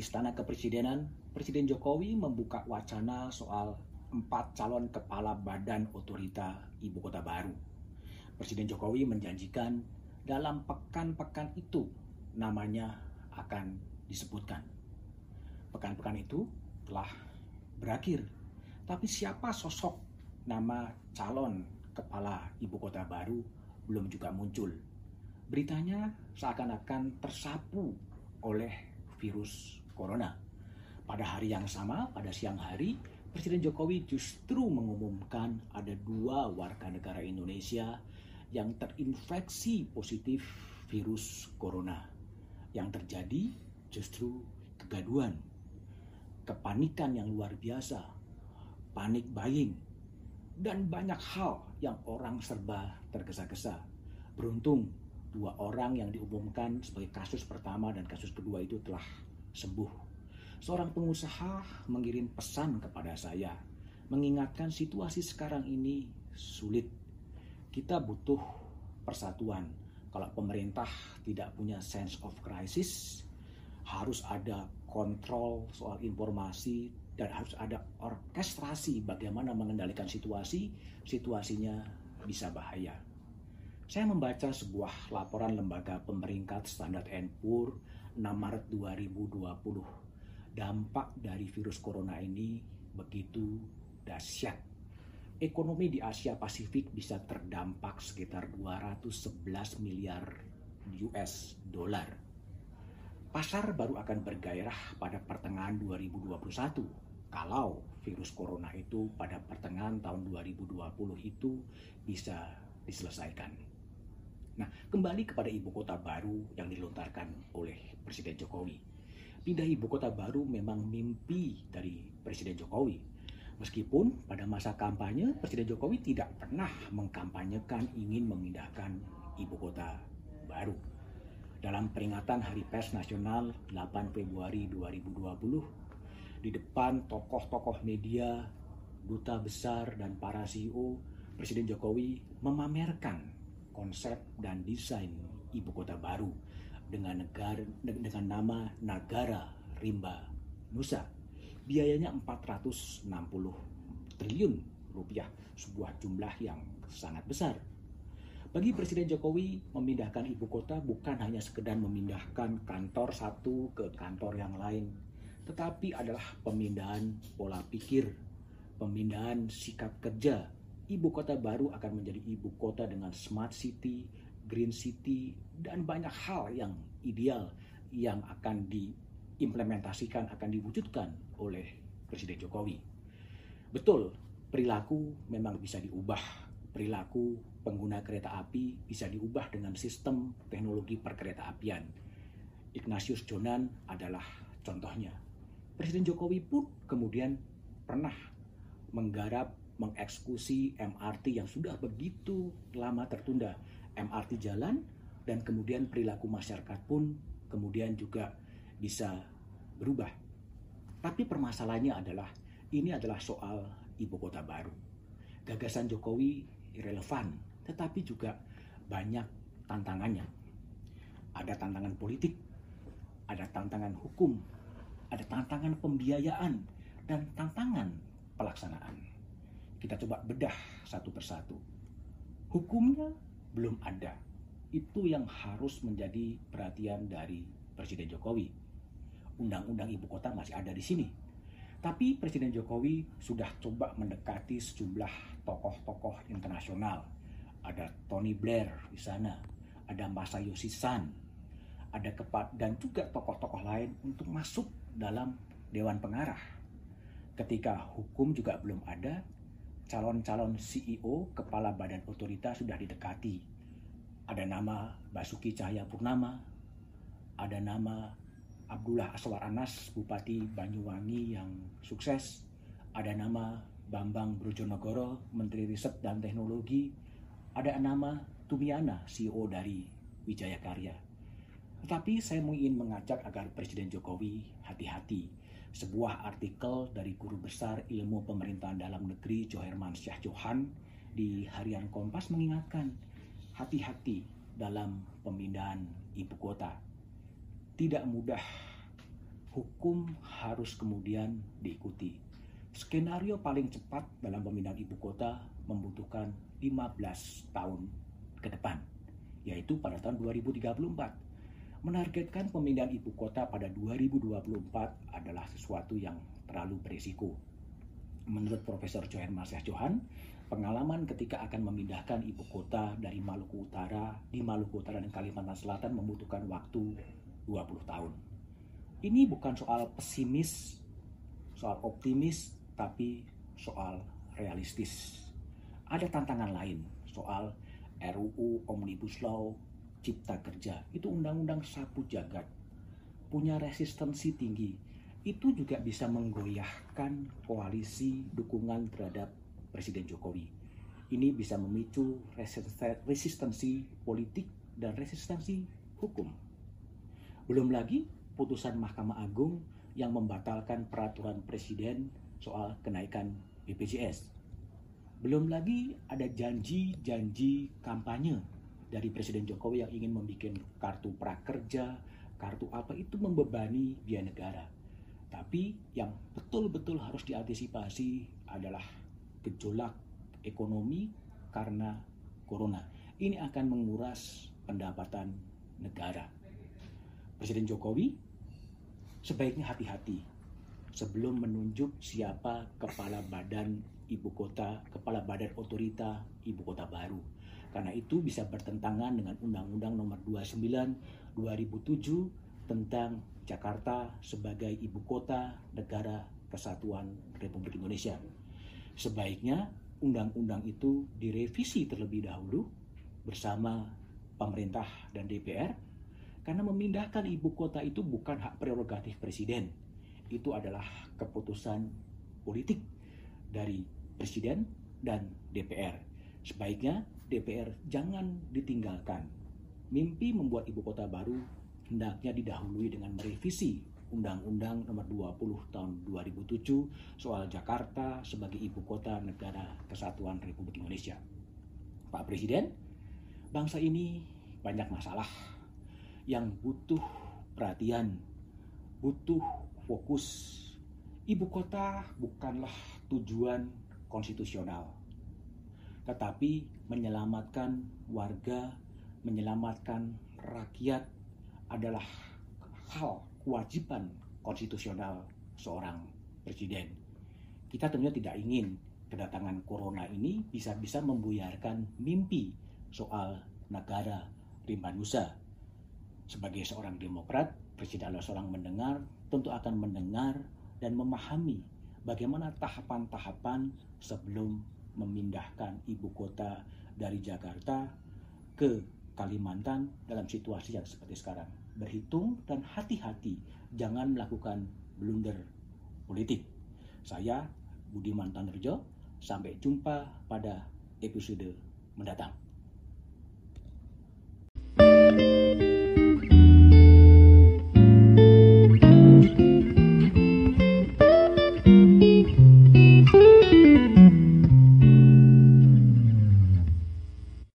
2020 di Istana Kepresidenan, Presiden Jokowi membuka wacana soal empat calon kepala badan otorita ibu kota baru. Presiden Jokowi menjanjikan dalam pekan-pekan itu namanya akan disebutkan. Pekan-pekan itu telah berakhir. Tapi siapa sosok nama calon kepala ibu kota baru belum juga muncul. Beritanya seakan-akan tersapu oleh virus corona. Pada hari yang sama, pada siang hari, Presiden Jokowi justru mengumumkan ada dua warga negara Indonesia yang terinfeksi positif virus corona. Yang terjadi justru kegaduhan, kepanikan yang luar biasa, panik buying, dan banyak hal yang orang serba tergesa-gesa. Beruntung dua orang yang diumumkan sebagai kasus pertama dan kasus kedua itu telah sembuh seorang pengusaha mengirim pesan kepada saya, mengingatkan situasi sekarang ini sulit. Kita butuh persatuan. Kalau pemerintah tidak punya sense of crisis, harus ada kontrol soal informasi dan harus ada orkestrasi bagaimana mengendalikan situasi, situasinya bisa bahaya. Saya membaca sebuah laporan lembaga pemeringkat standar Poor 6 Maret 2020 dampak dari virus corona ini begitu dahsyat. Ekonomi di Asia Pasifik bisa terdampak sekitar 211 miliar US dollar. Pasar baru akan bergairah pada pertengahan 2021 kalau virus corona itu pada pertengahan tahun 2020 itu bisa diselesaikan. Nah, kembali kepada ibu kota baru yang dilontarkan Presiden Jokowi pindah ibu kota baru memang mimpi dari Presiden Jokowi. Meskipun pada masa kampanye Presiden Jokowi tidak pernah mengkampanyekan ingin memindahkan ibu kota baru. Dalam peringatan Hari Pers Nasional 8 Februari 2020, di depan tokoh-tokoh media, duta besar, dan para CEO, Presiden Jokowi memamerkan konsep dan desain ibu kota baru dengan negara dengan nama Nagara Rimba Nusa. Biayanya 460 triliun rupiah, sebuah jumlah yang sangat besar. Bagi Presiden Jokowi, memindahkan ibu kota bukan hanya sekedar memindahkan kantor satu ke kantor yang lain, tetapi adalah pemindahan pola pikir, pemindahan sikap kerja. Ibu kota baru akan menjadi ibu kota dengan smart city, green city, dan banyak hal yang ideal yang akan diimplementasikan, akan diwujudkan oleh Presiden Jokowi. Betul, perilaku memang bisa diubah. Perilaku pengguna kereta api bisa diubah dengan sistem teknologi perkereta apian. Ignatius Jonan adalah contohnya. Presiden Jokowi pun kemudian pernah menggarap mengeksekusi MRT yang sudah begitu lama tertunda MRT jalan dan kemudian perilaku masyarakat pun kemudian juga bisa berubah. Tapi permasalahannya adalah ini adalah soal ibu kota baru. Gagasan Jokowi relevan, tetapi juga banyak tantangannya. Ada tantangan politik, ada tantangan hukum, ada tantangan pembiayaan, dan tantangan pelaksanaan. Kita coba bedah satu persatu. Hukumnya belum ada. Itu yang harus menjadi perhatian dari Presiden Jokowi. Undang-undang ibu kota masih ada di sini. Tapi Presiden Jokowi sudah coba mendekati sejumlah tokoh-tokoh internasional. Ada Tony Blair di sana, ada Masayoshi Son, ada kepat dan juga tokoh-tokoh lain untuk masuk dalam Dewan Pengarah. Ketika hukum juga belum ada, calon-calon CEO, kepala badan otoritas sudah didekati. Ada nama Basuki Cahaya Purnama, ada nama Abdullah Aswar Anas, Bupati Banyuwangi yang sukses, ada nama Bambang Brojonegoro, Menteri Riset dan Teknologi, ada nama Tumiana, CEO dari Wijaya Karya. Tetapi saya ingin mengajak agar Presiden Jokowi hati-hati sebuah artikel dari guru besar ilmu pemerintahan dalam negeri Joherman Syah Johan di harian Kompas mengingatkan hati-hati dalam pemindahan ibu kota. tidak mudah. Hukum harus kemudian diikuti. Skenario paling cepat dalam pemindahan ibu kota membutuhkan 15 tahun ke depan, yaitu pada tahun 2034. Menargetkan pemindahan ibu kota pada 2024 adalah sesuatu yang terlalu berisiko. Menurut Profesor Johan Marsiah Johan, pengalaman ketika akan memindahkan ibu kota dari Maluku Utara di Maluku Utara dan Kalimantan Selatan membutuhkan waktu 20 tahun. Ini bukan soal pesimis, soal optimis, tapi soal realistis. Ada tantangan lain soal RUU Omnibus Law Cipta Kerja. Itu undang-undang sapu jagat. Punya resistensi tinggi. Itu juga bisa menggoyahkan koalisi dukungan terhadap Presiden Jokowi. Ini bisa memicu resistensi politik dan resistensi hukum. Belum lagi putusan Mahkamah Agung yang membatalkan peraturan presiden soal kenaikan BPJS. Belum lagi ada janji-janji kampanye dari Presiden Jokowi yang ingin membuat kartu prakerja, kartu apa itu membebani biaya negara. Tapi yang betul-betul harus diantisipasi adalah gejolak ekonomi karena corona. Ini akan menguras pendapatan negara. Presiden Jokowi sebaiknya hati-hati sebelum menunjuk siapa kepala badan ibu kota, kepala badan otorita ibu kota baru. Karena itu bisa bertentangan dengan Undang-Undang Nomor 29 2007 tentang Jakarta sebagai ibu kota negara kesatuan Republik Indonesia. Sebaiknya undang-undang itu direvisi terlebih dahulu bersama pemerintah dan DPR karena memindahkan ibu kota itu bukan hak prerogatif presiden, itu adalah keputusan politik dari Presiden dan DPR. Sebaiknya DPR jangan ditinggalkan. Mimpi membuat ibu kota baru hendaknya didahului dengan merevisi Undang-Undang Nomor 20 Tahun 2007 soal Jakarta sebagai ibu kota negara kesatuan Republik Indonesia. Pak Presiden, bangsa ini banyak masalah yang butuh perhatian, butuh fokus ibu kota bukanlah tujuan konstitusional, tetapi menyelamatkan warga, menyelamatkan rakyat adalah hal kewajiban konstitusional seorang presiden. Kita tentunya tidak ingin kedatangan corona ini bisa-bisa membuyarkan mimpi soal negara rimba nusa. Sebagai seorang demokrat, presiden adalah seorang mendengar tentu akan mendengar dan memahami bagaimana tahapan-tahapan sebelum memindahkan ibu kota dari Jakarta ke Kalimantan dalam situasi yang seperti sekarang. Berhitung dan hati-hati, jangan melakukan blunder politik. Saya Budiman Tanerjo, sampai jumpa pada episode mendatang.